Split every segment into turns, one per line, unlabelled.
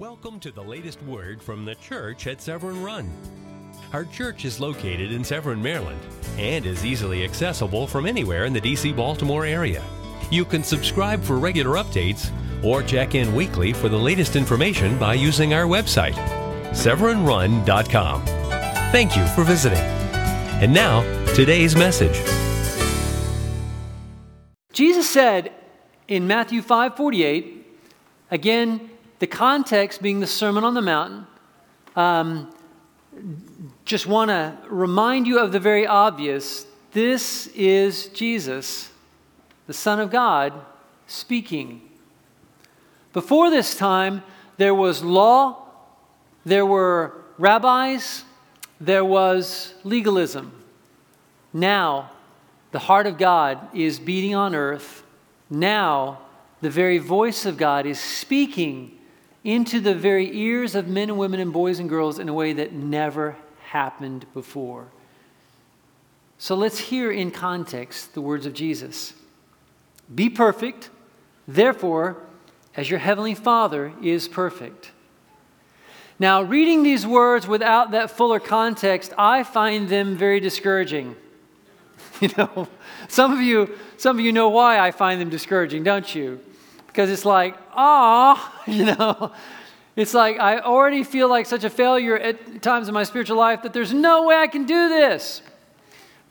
Welcome to the latest word from the church at Severn Run. Our church is located in Severn, Maryland, and is easily accessible from anywhere in the DC Baltimore area. You can subscribe for regular updates or check in weekly for the latest information by using our website, severnrun.com. Thank you for visiting. And now, today's message.
Jesus said in Matthew 5:48, again, the context being the Sermon on the Mountain. Um, just want to remind you of the very obvious. This is Jesus, the Son of God, speaking. Before this time, there was law, there were rabbis, there was legalism. Now, the heart of God is beating on earth. Now, the very voice of God is speaking into the very ears of men and women and boys and girls in a way that never happened before. So let's hear in context the words of Jesus Be perfect, therefore, as your heavenly Father is perfect. Now, reading these words without that fuller context, I find them very discouraging. You know, some of you, some of you know why I find them discouraging, don't you? Because it's like, ah, you know, it's like I already feel like such a failure at times in my spiritual life that there's no way I can do this.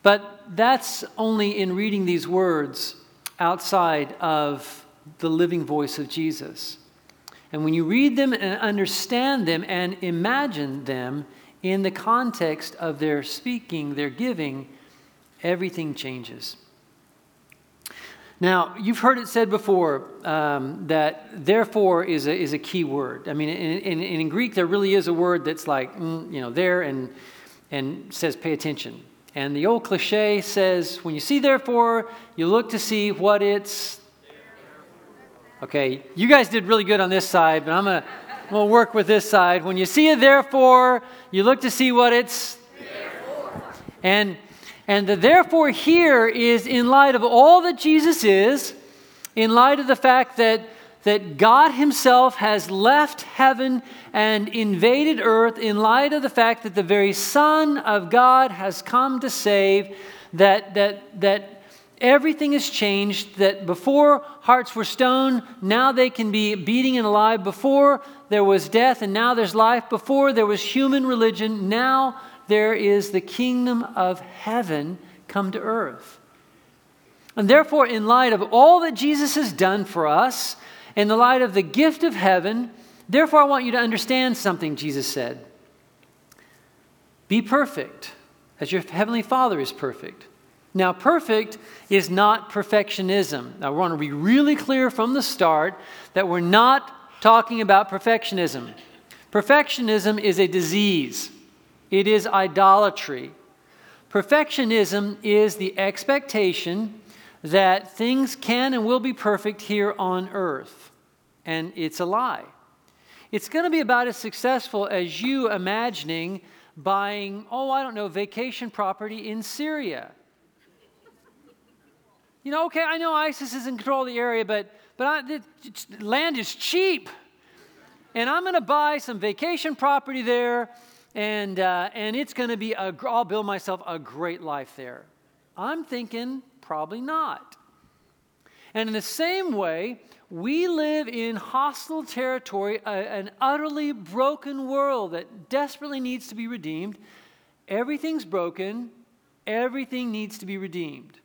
But that's only in reading these words outside of the living voice of Jesus. And when you read them and understand them and imagine them in the context of their speaking, their giving, everything changes. Now, you've heard it said before um, that therefore is a, is a key word. I mean, in, in, in Greek, there really is a word that's like, mm, you know, there and, and says pay attention. And the old cliche says, when you see therefore, you look to see what it's. Okay, you guys did really good on this side, but I'm going to we'll work with this side. When you see a therefore, you look to see what it's. Therefore. And and the therefore here is in light of all that Jesus is, in light of the fact that, that God Himself has left heaven and invaded earth, in light of the fact that the very Son of God has come to save, that, that, that everything has changed, that before hearts were stone, now they can be beating and alive. Before there was death, and now there's life. Before there was human religion, now there is the kingdom of heaven come to earth. And therefore, in light of all that Jesus has done for us, in the light of the gift of heaven, therefore I want you to understand something Jesus said. Be perfect as your heavenly Father is perfect. Now, perfect is not perfectionism. Now, we want to be really clear from the start that we're not talking about perfectionism. Perfectionism is a disease it is idolatry. Perfectionism is the expectation that things can and will be perfect here on earth. And it's a lie. It's going to be about as successful as you imagining buying, oh, I don't know, vacation property in Syria. You know, okay, I know ISIS is in control of the area, but, but I, the, land is cheap. And I'm going to buy some vacation property there and, uh, and it's going to be, a, I'll build myself a great life there. I'm thinking, probably not. And in the same way, we live in hostile territory, a, an utterly broken world that desperately needs to be redeemed. Everything's broken, everything needs to be redeemed.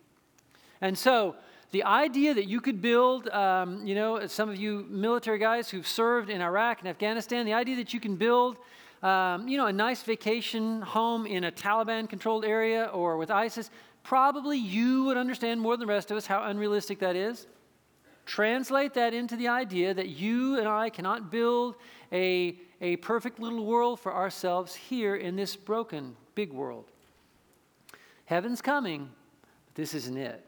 And so, the idea that you could build, um, you know, some of you military guys who've served in Iraq and Afghanistan, the idea that you can build um, you know, a nice vacation home in a Taliban controlled area or with ISIS, probably you would understand more than the rest of us how unrealistic that is. Translate that into the idea that you and I cannot build a, a perfect little world for ourselves here in this broken big world. Heaven's coming, but this isn't it.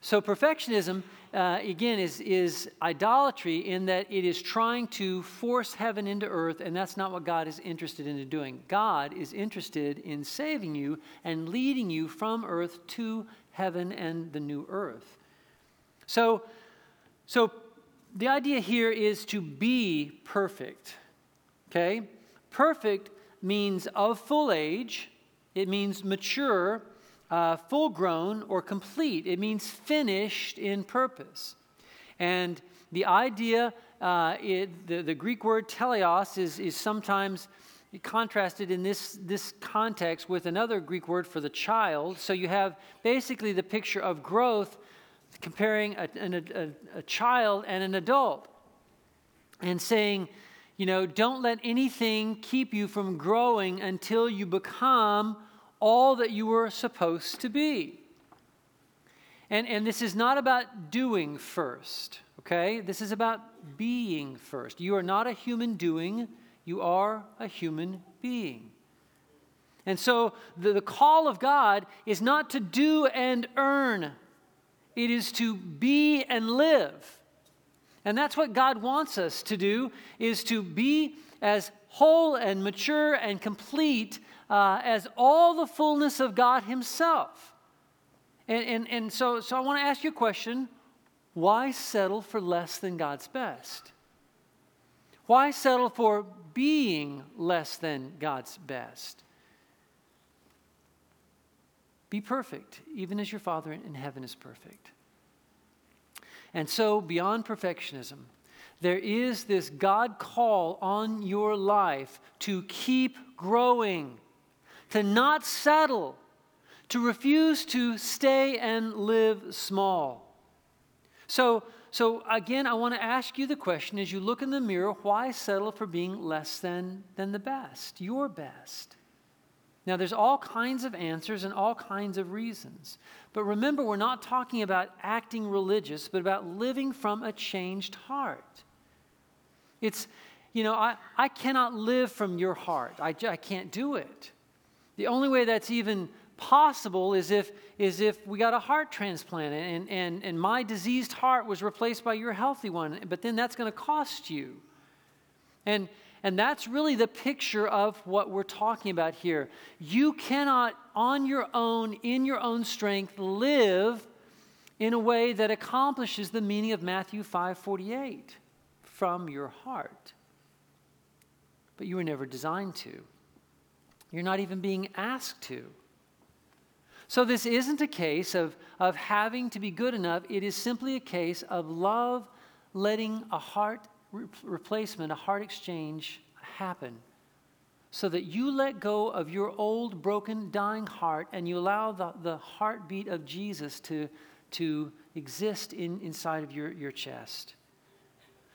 So, perfectionism, uh, again, is, is idolatry in that it is trying to force heaven into earth, and that's not what God is interested in doing. God is interested in saving you and leading you from earth to heaven and the new earth. So, so the idea here is to be perfect. Okay? Perfect means of full age, it means mature, uh, full grown, or complete. It means finished in purpose. And the idea, uh, it, the, the Greek word teleos, is, is sometimes contrasted in this, this context with another Greek word for the child. So you have basically the picture of growth comparing a, a, a, child and an adult and saying, you know, don't let anything keep you from growing until you become all that you were supposed to be. And, and this is not about doing first, okay? This is about being first. You are not a human doing, you are a human being. And so the, the call of God is not to do and earn it is to be and live. And that's what God wants us to do is to be as whole and mature and complete uh, as all the fullness of God himself. And, and, and so, so I want to ask you a question. Why settle for less than God's best? Why settle for being less than God's best? Be perfect, even as your Father in heaven is perfect. And so, beyond perfectionism, there is this God call on your life to keep growing, to not settle, to refuse to stay and live small. So, so again, I want to ask you the question as you look in the mirror why settle for being less than, than the best, your best? Now, there's all kinds of answers and all kinds of reasons. But remember, we're not talking about acting religious, but about living from a changed heart. It's, you know, I, I cannot live from your heart. I, I can't do it. The only way that's even possible is if, is if we got a heart transplant and, and, and my diseased heart was replaced by your healthy one, but then that's going to cost you. And, and that's really the picture of what we're talking about here. You cannot, on your own, in your own strength, live in a way that accomplishes the meaning of Matthew 5:48 from your heart. But you were never designed to. You're not even being asked to. So, this isn't a case of, of having to be good enough. It is simply a case of love letting a heart re- replacement, a heart exchange happen so that you let go of your old, broken, dying heart and you allow the, the heartbeat of Jesus to, to exist in, inside of your, your chest.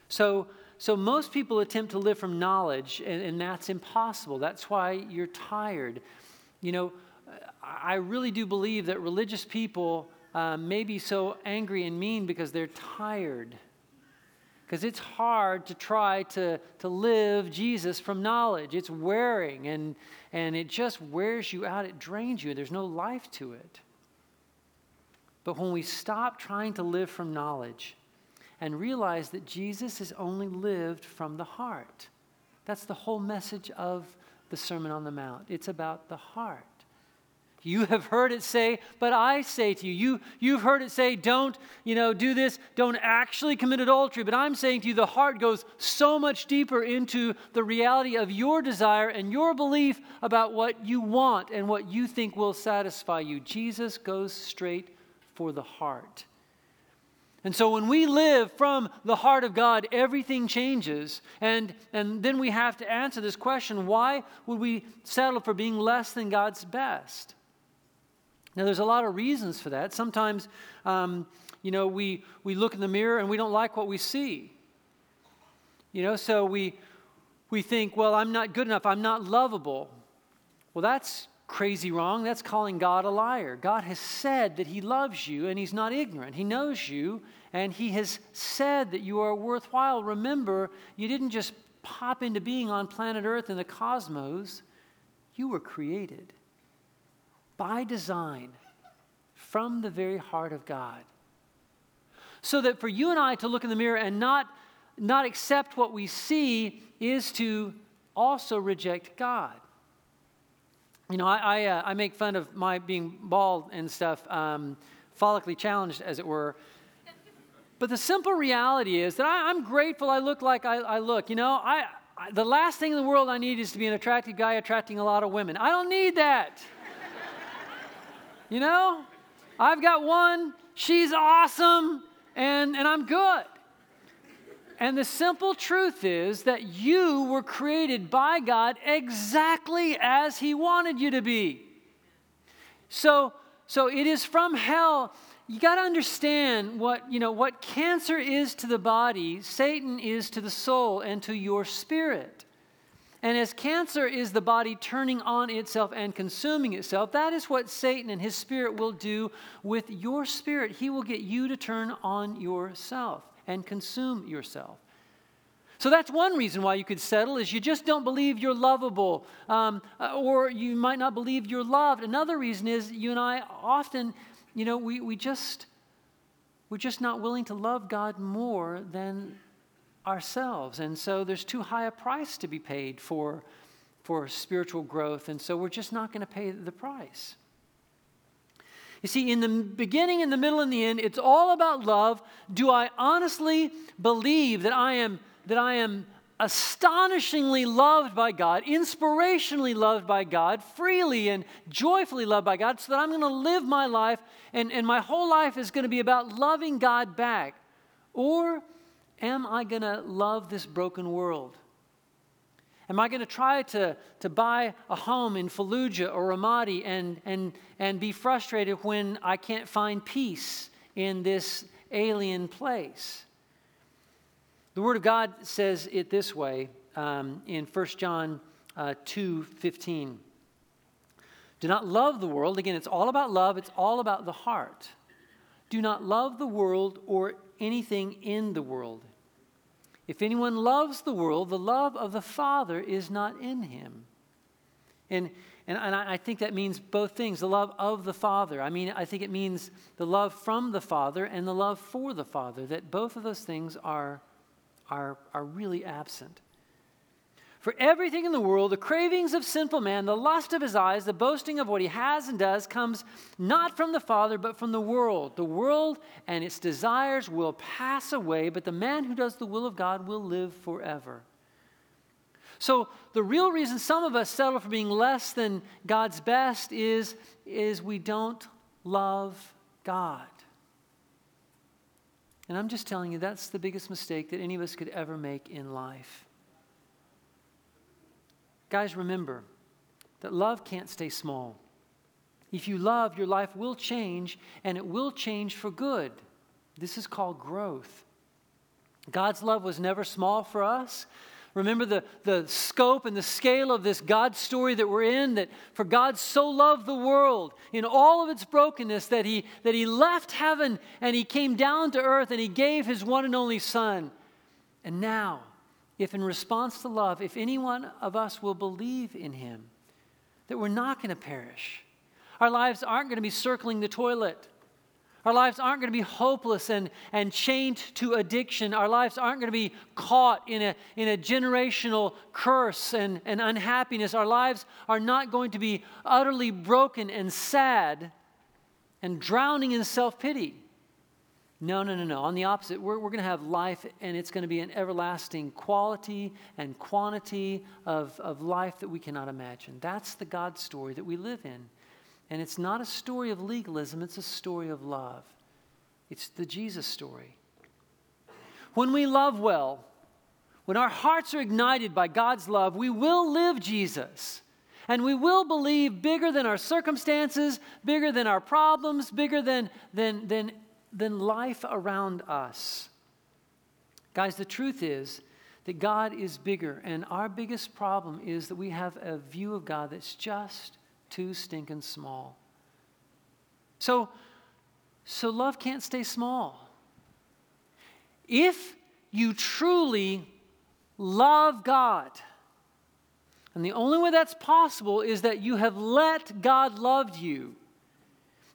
So, so most people attempt to live from knowledge, and, and that's impossible. That's why you're tired. You know, I really do believe that religious people uh, may be so angry and mean because they're tired because it's hard to try to, to live Jesus from knowledge. It's wearing and, and it just wears you out, it drains you, there's no life to it. But when we stop trying to live from knowledge and realize that Jesus has only lived from the heart, that's the whole message of the Sermon on the Mount. It's about the heart. You have heard it say, but I say to you, you you've heard it say, don't, you know, do this, don't actually commit adultery. But I'm saying to you, the heart goes so much deeper into the reality of your desire and your belief about what you want and what you think will satisfy you. Jesus goes straight for the heart. And so when we live from the heart of God, everything changes. And, and then we have to answer this question why would we settle for being less than God's best? Now, there's a lot of reasons for that. Sometimes, um, you know, we, we look in the mirror and we don't like what we see. You know, so we, we think, well, I'm not good enough, I'm not lovable. Well, that's crazy wrong. That's calling God a liar. God has said that He loves you and He's not ignorant. He knows you and He has said that you are worthwhile. Remember, you didn't just pop into being on planet Earth in the cosmos, you were created by design from the very heart of God. So that for you and I to look in the mirror and not, not accept what we see is to also reject God. You know, I, I, uh, I make fun of my being bald and stuff, um, follically challenged, as it were. But the simple reality is that I, am grateful I look like I, I look. You know, I, I, the last thing in the world I need is to be an attractive guy attracting a lot of women. I don't need that. you know, I've got one, she's awesome, and, and I'm good. And the simple truth is that you were created by God exactly as He wanted you to be. So, so it is from hell. You got to understand what, you know, what cancer is to the body, Satan is to the soul and to your spirit. And as cancer is the body turning on itself and consuming itself, that is what Satan and his spirit will do with your spirit. He will get you to turn on yourself and consume yourself. So that's one reason why you could settle is you just don't believe you're lovable, um, uh, or you might not believe you're loved. Another reason is you and I often, you know, we, we just we're just not willing to love God more than ourselves, and so there's too high a price to be paid for for spiritual growth, and so we're just not going to pay the price. You see, in the beginning, in the middle, and the end, it's all about love. Do I honestly believe that I am that I am astonishingly loved by God, inspirationally loved by God, freely and joyfully loved by God, so that I'm going to live my life and, and my whole life is going to be about loving God back? Or am I going to love this broken world? Am I going to try to, to buy a home in Fallujah or Ramadi and, and, and be frustrated when I can't find peace in this alien place? The Word of God says it this way um, in 1 John uh, 2 15. Do not love the world. Again, it's all about love, it's all about the heart. Do not love the world or anything in the world. If anyone loves the world, the love of the Father is not in him. And, and, and I think that means both things the love of the Father. I mean, I think it means the love from the Father and the love for the Father, that both of those things are are, are really absent. For everything in the world, the cravings of sinful man, the lust of his eyes, the boasting of what he has and does, comes not from the Father, but from the world. The world and its desires will pass away, but the man who does the will of God will live forever. So, the real reason some of us settle for being less than God's best is, is we don't love God. And I'm just telling you, that's the biggest mistake that any of us could ever make in life. Guys, remember that love can't stay small. If you love, your life will change, and it will change for good. This is called growth. God's love was never small for us. Remember the, the scope and the scale of this God story that we're in that for God so loved the world in all of its brokenness that he, that he left heaven and he came down to earth and he gave his one and only Son. And now, if in response to love, if any one of us will believe in him, that we're not going to perish, our lives aren't going to be circling the toilet. Our lives aren't going to be hopeless and, and chained to addiction. Our lives aren't going to be caught in a, in a generational curse and, and unhappiness. Our lives are not going to be utterly broken and sad and drowning in self pity. No, no, no, no. On the opposite, we're, we're going to have life, and it's going to be an everlasting quality and quantity of, of life that we cannot imagine. That's the God story that we live in. And it's not a story of legalism, it's a story of love. It's the Jesus story. When we love well, when our hearts are ignited by God's love, we will live Jesus. And we will believe bigger than our circumstances, bigger than our problems, bigger than, than, than, than life around us. Guys, the truth is that God is bigger, and our biggest problem is that we have a view of God that's just too stinking small. So, so love can't stay small. If you truly love God, and the only way that's possible is that you have let God love you.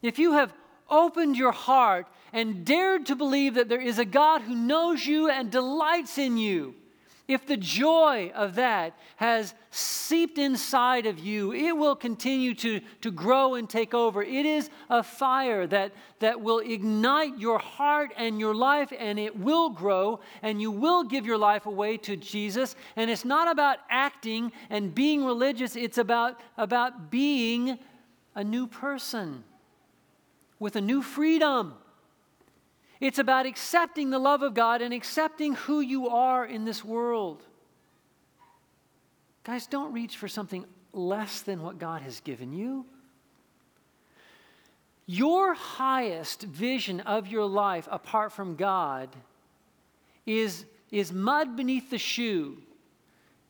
If you have opened your heart and dared to believe that there is a God who knows you and delights in you, if the joy of that has seeped inside of you, it will continue to, to grow and take over. It is a fire that, that will ignite your heart and your life, and it will grow, and you will give your life away to Jesus. And it's not about acting and being religious, it's about, about being a new person with a new freedom. It's about accepting the love of God and accepting who you are in this world. Guys, don't reach for something less than what God has given you. Your highest vision of your life apart from God is, is mud beneath the shoe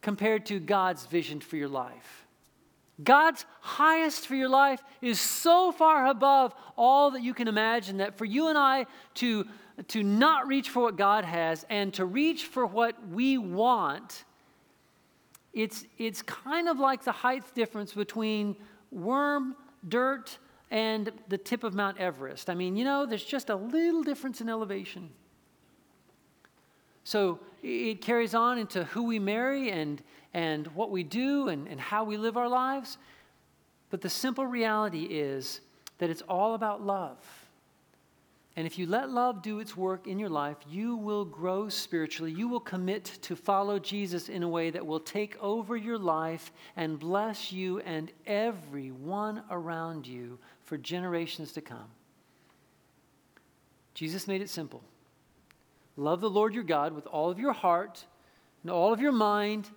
compared to God's vision for your life. God's highest for your life is so far above all that you can imagine that for you and I to, to not reach for what God has and to reach for what we want, it's, it's kind of like the height difference between worm, dirt, and the tip of Mount Everest. I mean, you know, there's just a little difference in elevation. So it carries on into who we marry and, and what we do and, and how we live our lives. But the simple reality is that it's all about love. And if you let love do its work in your life, you will grow spiritually. You will commit to follow Jesus in a way that will take over your life and bless you and everyone around you for generations to come. Jesus made it simple. Love the Lord your God with all of your heart and all of your mind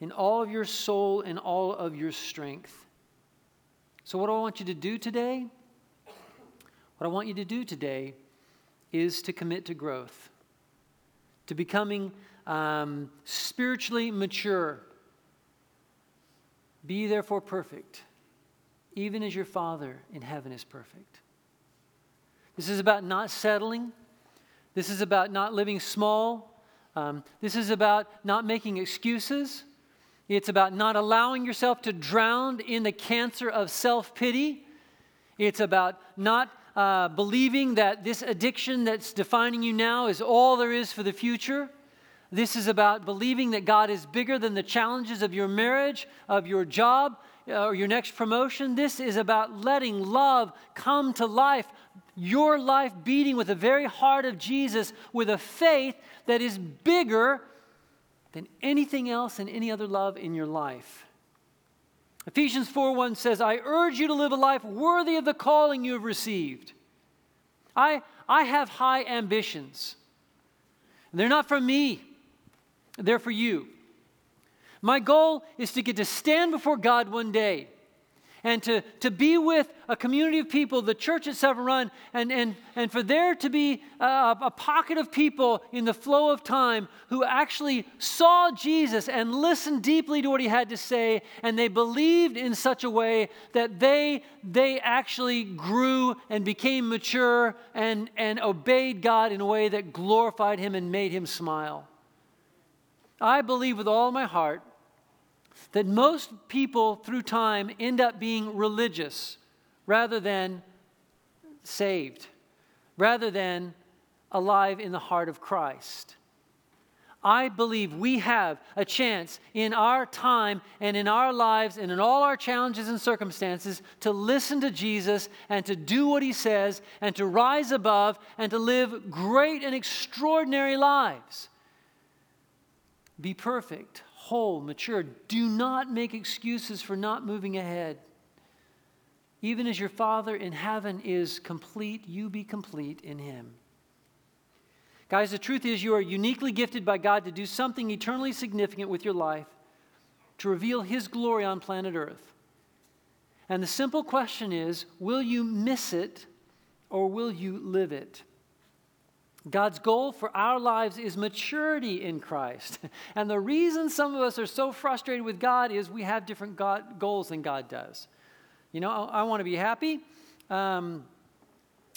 and all of your soul and all of your strength. So, what do I want you to do today? What I want you to do today is to commit to growth, to becoming um, spiritually mature. Be therefore perfect, even as your Father in heaven is perfect. This is about not settling. This is about not living small. Um, this is about not making excuses. It's about not allowing yourself to drown in the cancer of self pity. It's about not uh, believing that this addiction that's defining you now is all there is for the future. This is about believing that God is bigger than the challenges of your marriage, of your job, uh, or your next promotion. This is about letting love come to life your life beating with the very heart of Jesus with a faith that is bigger than anything else and any other love in your life. Ephesians 4:1 says, "I urge you to live a life worthy of the calling you have received." I, I have high ambitions. They're not for me. They're for you. My goal is to get to stand before God one day and to, to be with a community of people, the church at Severn Run, and, and, and for there to be a, a pocket of people in the flow of time who actually saw Jesus and listened deeply to what he had to say, and they believed in such a way that they, they actually grew and became mature and, and obeyed God in a way that glorified him and made him smile. I believe with all my heart that most people through time end up being religious rather than saved, rather than alive in the heart of Christ. I believe we have a chance in our time and in our lives and in all our challenges and circumstances to listen to Jesus and to do what he says and to rise above and to live great and extraordinary lives. Be perfect, whole, mature. Do not make excuses for not moving ahead. Even as your Father in heaven is complete, you be complete in Him. Guys, the truth is, you are uniquely gifted by God to do something eternally significant with your life, to reveal His glory on planet Earth. And the simple question is will you miss it or will you live it? God's goal for our lives is maturity in Christ. And the reason some of us are so frustrated with God is we have different God, goals than God does. You know, I, want to be happy. Um,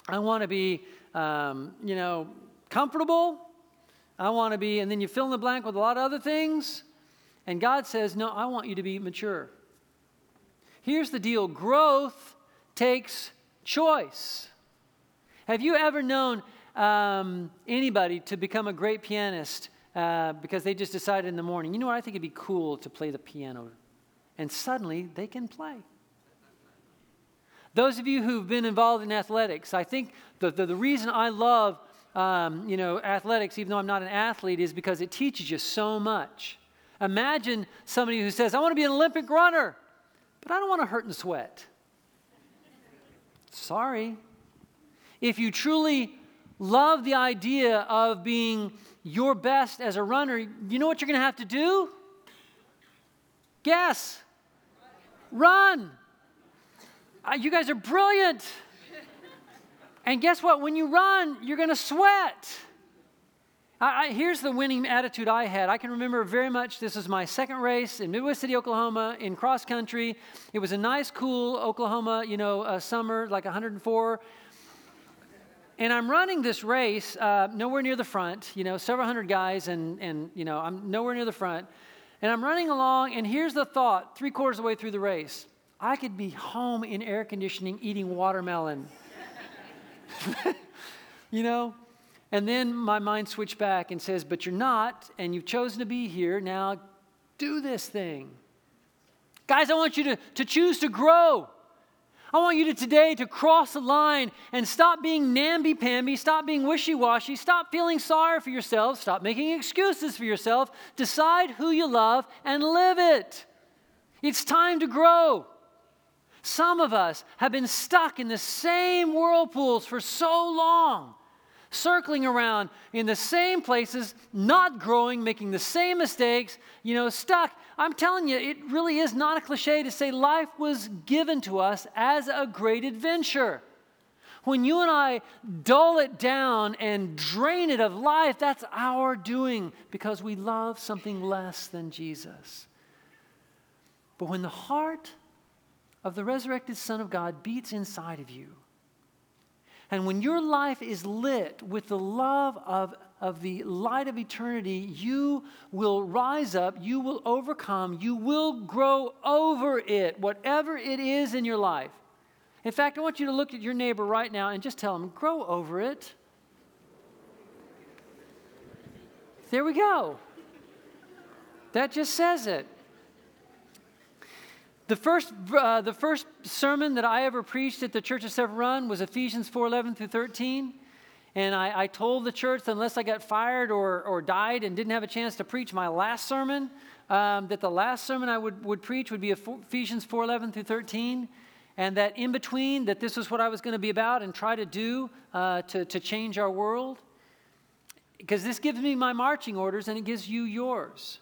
I want to be, um, you know, comfortable. I want to be, and then you fill in the blank with a lot of other things. And God says, no, I want you to be mature. Here's the deal growth takes choice. Have you ever known um, anybody to become a great pianist uh, because they just decided in the morning, you know what, I think it'd be cool to play the piano. And suddenly they can play. Those of you who've been involved in athletics, I think the, the, the reason I love um, you know, athletics, even though I'm not an athlete, is because it teaches you so much. Imagine somebody who says, I want to be an Olympic runner, but I don't want to hurt and sweat. Sorry. If you truly love the idea of being your best as a runner, you know what you're going to have to do? Guess. Run. Uh, you guys are brilliant. And guess what? When you run, you're going to sweat. I, I, here's the winning attitude I had. I can remember very much this was my second race in Midwest City, Oklahoma, in cross country. It was a nice, cool Oklahoma, you know, uh, summer, like 104. And I'm running this race uh, nowhere near the front, you know, several hundred guys, and, and, you know, I'm nowhere near the front. And I'm running along, and here's the thought three quarters of the way through the race I could be home in air conditioning eating watermelon. you know? And then my mind switched back and says, But you're not, and you've chosen to be here. Now do this thing. Guys, I want you to, to choose to grow. I want you to today to cross the line and stop being namby-pamby, stop being wishy-washy, stop feeling sorry for yourself, stop making excuses for yourself. Decide who you love and live it. It's time to grow. Some of us have been stuck in the same whirlpools for so long circling around in the same places, not growing, making the same mistakes, you know, stuck. I'm telling you, it really is not a cliche to say life was given to us as a great adventure. When you and I dull it down and drain it of life, that's our doing because we love something less than Jesus. But when the heart of the resurrected Son of God beats inside of you, and when your life is lit with the love of, of the light of eternity, you will rise up, you will overcome, you will grow over it, whatever it is in your life. In fact, I want you to look at your neighbor right now and just tell him, grow over it. There we go. That just says it. The first, uh, the first sermon that I ever preached at the Church of Severn Run was Ephesians 4 11 through 13. And I, I, told the church that unless I got fired or, or died and didn't have a chance to preach my last sermon, um, that the last sermon I would, would preach would be Ephesians 4:11 through 13. And that in between, that this was what I was going to be about and try to do uh, to, to change our world. Because this gives me my marching orders and it gives you yours.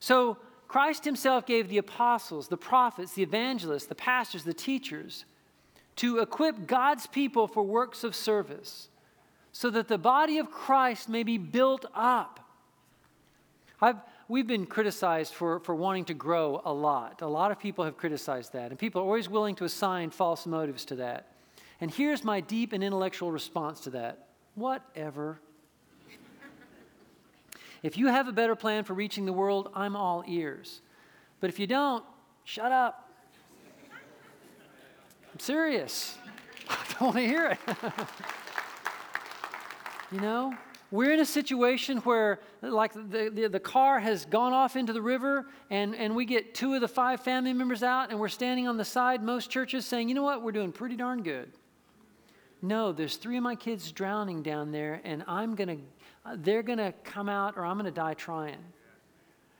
So, Christ himself gave the apostles, the prophets, the evangelists, the pastors, the teachers to equip God's people for works of service so that the body of Christ may be built up. I've, we've been criticized for, for wanting to grow a lot. A lot of people have criticized that, and people are always willing to assign false motives to that. And here's my deep and intellectual response to that whatever. If you have a better plan for reaching the world, I'm all ears. But if you don't, shut up. I'm serious. I don't want to hear it. you know? We're in a situation where, like, the, the, the, car has gone off into the river, and, and we get two of the five family members out, and we're standing on the side, most churches saying, you know what, we're doing pretty darn good. No, there's three of my kids drowning down there, and I'm going to they're going to come out or I'm going to die trying.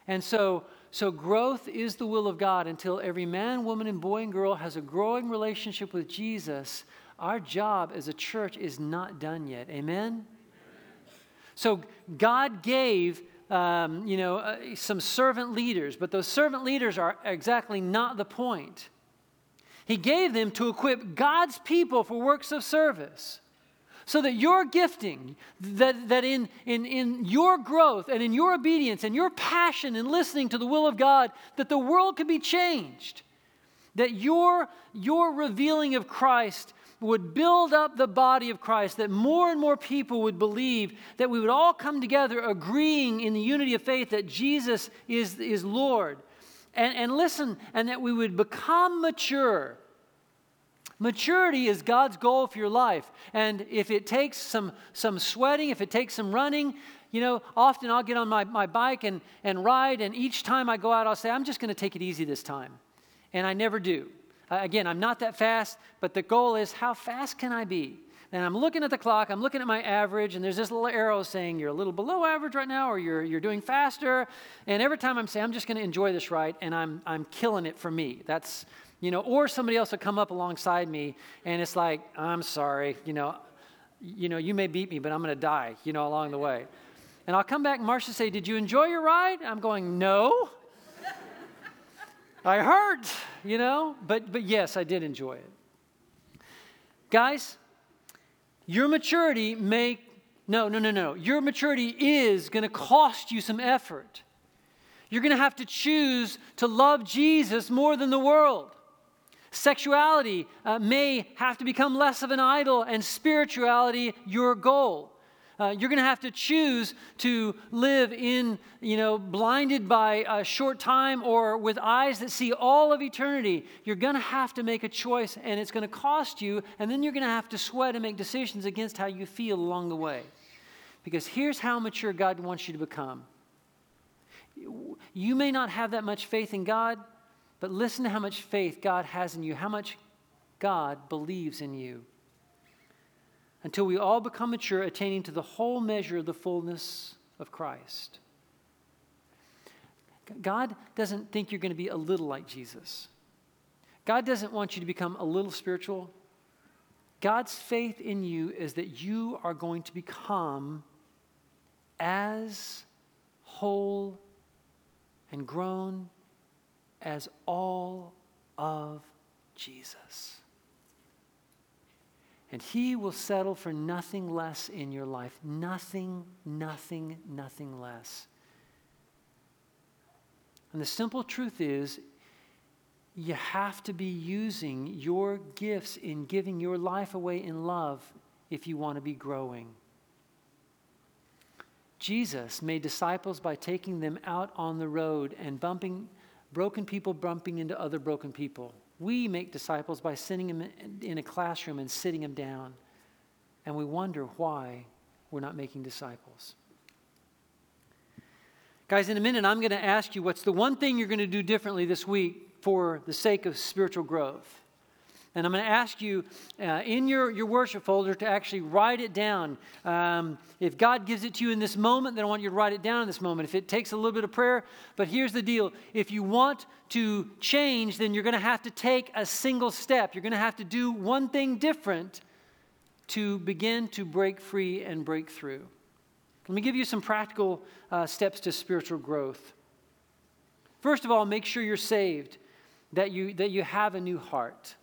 And so, so growth is the will of God until every man, woman, and boy and girl has a growing relationship with Jesus. Our job as a church is not done yet. Amen? So God gave, um, you know, uh, some servant leaders, but those servant leaders are exactly not the point. He gave them to equip God's people for works of service so that your gifting, that, that in, in, in your growth and in your obedience and your passion in listening to the will of God, that the world could be changed. That your, your revealing of Christ would build up the body of Christ, that more and more people would believe, that we would all come together agreeing in the unity of faith that Jesus is, is Lord. And, and listen, and that we would become mature Maturity is God's goal for your life. And if it takes some, some sweating, if it takes some running, you know, often I'll get on my, my bike and, and ride, and each time I go out, I'll say, I'm just going to take it easy this time. And I never do. Uh, again, I'm not that fast, but the goal is how fast can I be? And I'm looking at the clock, I'm looking at my average, and there's this little arrow saying you're a little below average right now, or you're, you're doing faster. And every time I'm saying, I'm just going to enjoy this ride, and I'm, I'm killing it for me. That's, you know, or somebody else will come up alongside me, and it's like, I'm sorry, you know, you know, you may beat me, but I'm going to die, you know, along the way. And I'll come back and Marcia say, Did you enjoy your ride? I'm going, No. I hurt, you know, but, but yes, I did enjoy it. Guys, your maturity may, no, no, no, no. Your maturity is going to cost you some effort. You're going to have to choose to love Jesus more than the world. Sexuality uh, may have to become less of an idol, and spirituality your goal. Uh, you're going to have to choose to live in, you know, blinded by a short time or with eyes that see all of eternity. You're going to have to make a choice, and it's going to cost you, and then you're going to have to sweat and make decisions against how you feel along the way. Because here's how mature God wants you to become. You may not have that much faith in God, but listen to how much faith God has in you, how much God believes in you. Until we all become mature, attaining to the whole measure of the fullness of Christ. God doesn't think you're going to be a little like Jesus. God doesn't want you to become a little spiritual. God's faith in you is that you are going to become as whole and grown as all of Jesus. And He will settle for nothing less in your life. Nothing, nothing, nothing less. And the simple truth is, you have to be using your gifts in giving your life away in love if you want to be growing. Jesus made disciples by taking them out on the road and bumping broken people bumping into other broken people. We make disciples by sitting them in a classroom and sitting them down, and we wonder why we're not making disciples. Guys, in a minute, I'm going to ask you what's the one thing you're going to do differently this week for the sake of spiritual growth. And I'm going to ask you uh, in your, your worship folder to actually write it down. Um, if God gives it to you in this moment, then I want you to write it down in this moment. If it takes a little bit of prayer, but here's the deal if you want to change, then you're going to have to take a single step. You're going to have to do one thing different to begin to break free and break through. Let me give you some practical uh, steps to spiritual growth. First of all, make sure you're saved, that you, that you have a new heart.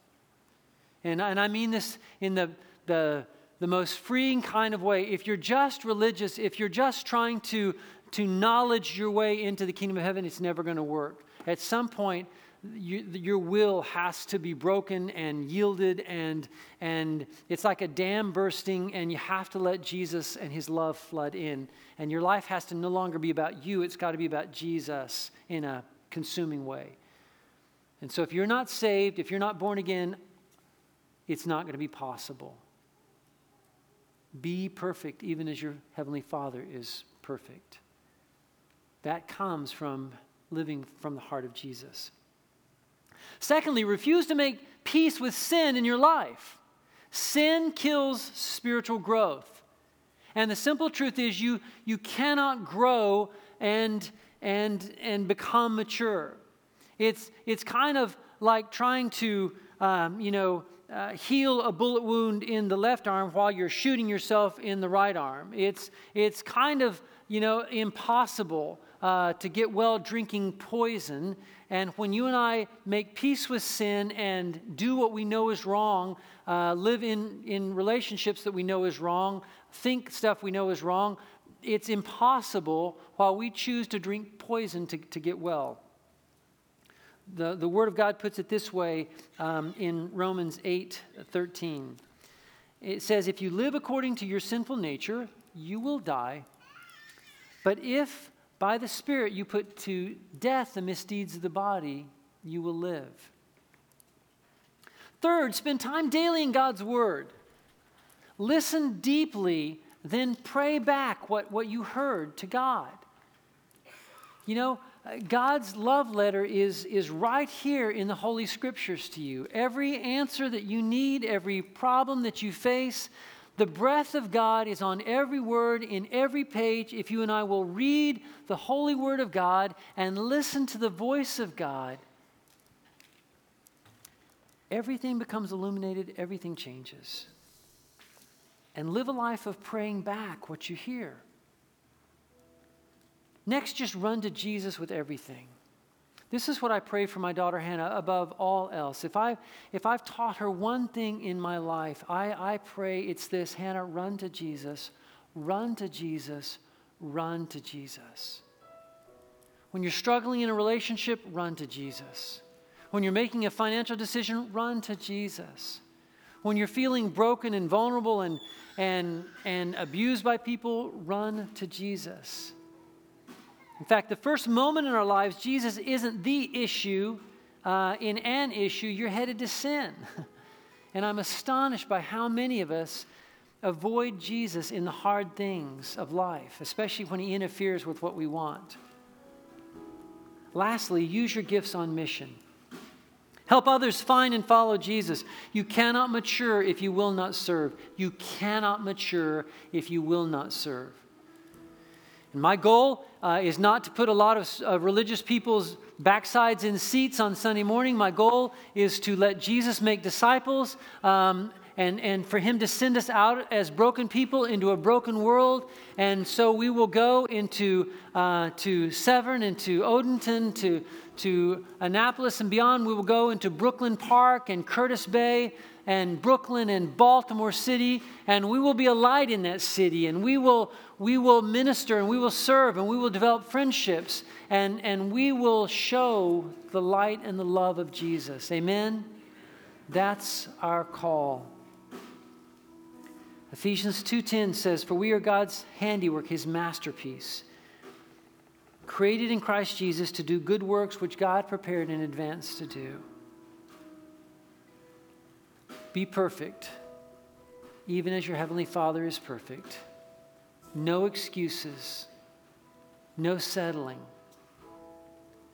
And, and I mean this in the, the, the most freeing kind of way. If you're just religious, if you're just trying to, to knowledge your way into the kingdom of heaven, it's never going to work. At some point, you, your will has to be broken and yielded, and, and it's like a dam bursting, and you have to let Jesus and his love flood in. And your life has to no longer be about you, it's got to be about Jesus in a consuming way. And so, if you're not saved, if you're not born again, it's not going to be possible. Be perfect, even as your Heavenly Father is perfect. That comes from living from the heart of Jesus. Secondly, refuse to make peace with sin in your life. Sin kills spiritual growth. And the simple truth is, you, you cannot grow and, and, and become mature. It's, it's kind of like trying to, um, you know, uh, heal a bullet wound in the left arm while you're shooting yourself in the right arm. It's, it's kind of, you know, impossible uh, to get well drinking poison. And when you and I make peace with sin and do what we know is wrong, uh, live in, in relationships that we know is wrong, think stuff we know is wrong, it's impossible while we choose to drink poison to, to get well. The, the Word of God puts it this way um, in Romans 8 13. It says, If you live according to your sinful nature, you will die. But if by the Spirit you put to death the misdeeds of the body, you will live. Third, spend time daily in God's Word. Listen deeply then pray back what, what you heard to God. You know, God's love letter is, is right here in the Holy Scriptures to you. Every answer that you need, every problem that you face, the breath of God is on every word in every page. If you and I will read the holy word of God and listen to the voice of God, everything becomes illuminated, everything changes. And live a life of praying back what you hear. Next, just run to Jesus with everything. This is what I pray for my daughter Hannah above all else. If, I, if I've taught her one thing in my life, I, I pray it's this Hannah, run to Jesus, run to Jesus, run to Jesus. When you're struggling in a relationship, run to Jesus. When you're making a financial decision, run to Jesus. When you're feeling broken and vulnerable and, and, and abused by people, run to Jesus. In fact, the first moment in our lives, Jesus isn't the issue. Uh, in an issue, you're headed to sin. and I'm astonished by how many of us avoid Jesus in the hard things of life, especially when he interferes with what we want. Lastly, use your gifts on mission. Help others find and follow Jesus. You cannot mature if you will not serve. You cannot mature if you will not serve. And my goal uh, is not to put a lot of uh, religious people's backsides in seats on Sunday morning. My goal is to let Jesus make disciples um, and, and for him to send us out as broken people into a broken world. And so we will go into uh, to Severn and to Odenton, to, to Annapolis and beyond. We will go into Brooklyn Park and Curtis Bay and Brooklyn and Baltimore City, and we will be a light in that city, and we will, we will minister and we will serve and we will develop friendships, and, and we will show the light and the love of Jesus. Amen? That's our call. Ephesians 2:10 says, "For we are God's handiwork, his masterpiece, created in Christ Jesus to do good works which God prepared in advance to do." Be perfect, even as your Heavenly Father is perfect. No excuses, no settling.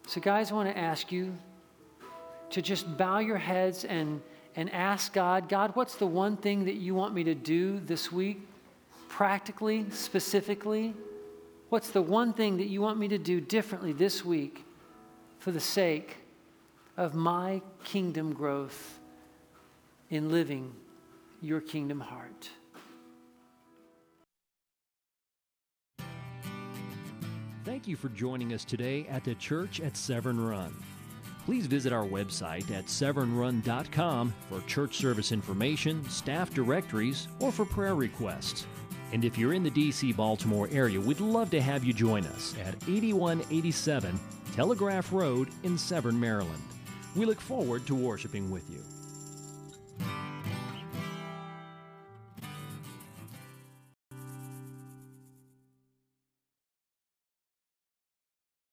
So, guys, I want to ask you to just bow your heads and, and ask God, God, what's the one thing that you want me to do this week, practically, specifically? What's the one thing that you want me to do differently this week for the sake of my kingdom growth? In living your kingdom heart.
Thank you for joining us today at the Church at Severn Run. Please visit our website at severnrun.com for church service information, staff directories, or for prayer requests. And if you're in the DC Baltimore area, we'd love to have you join us at 8187 Telegraph Road in Severn, Maryland. We look forward to worshiping with you.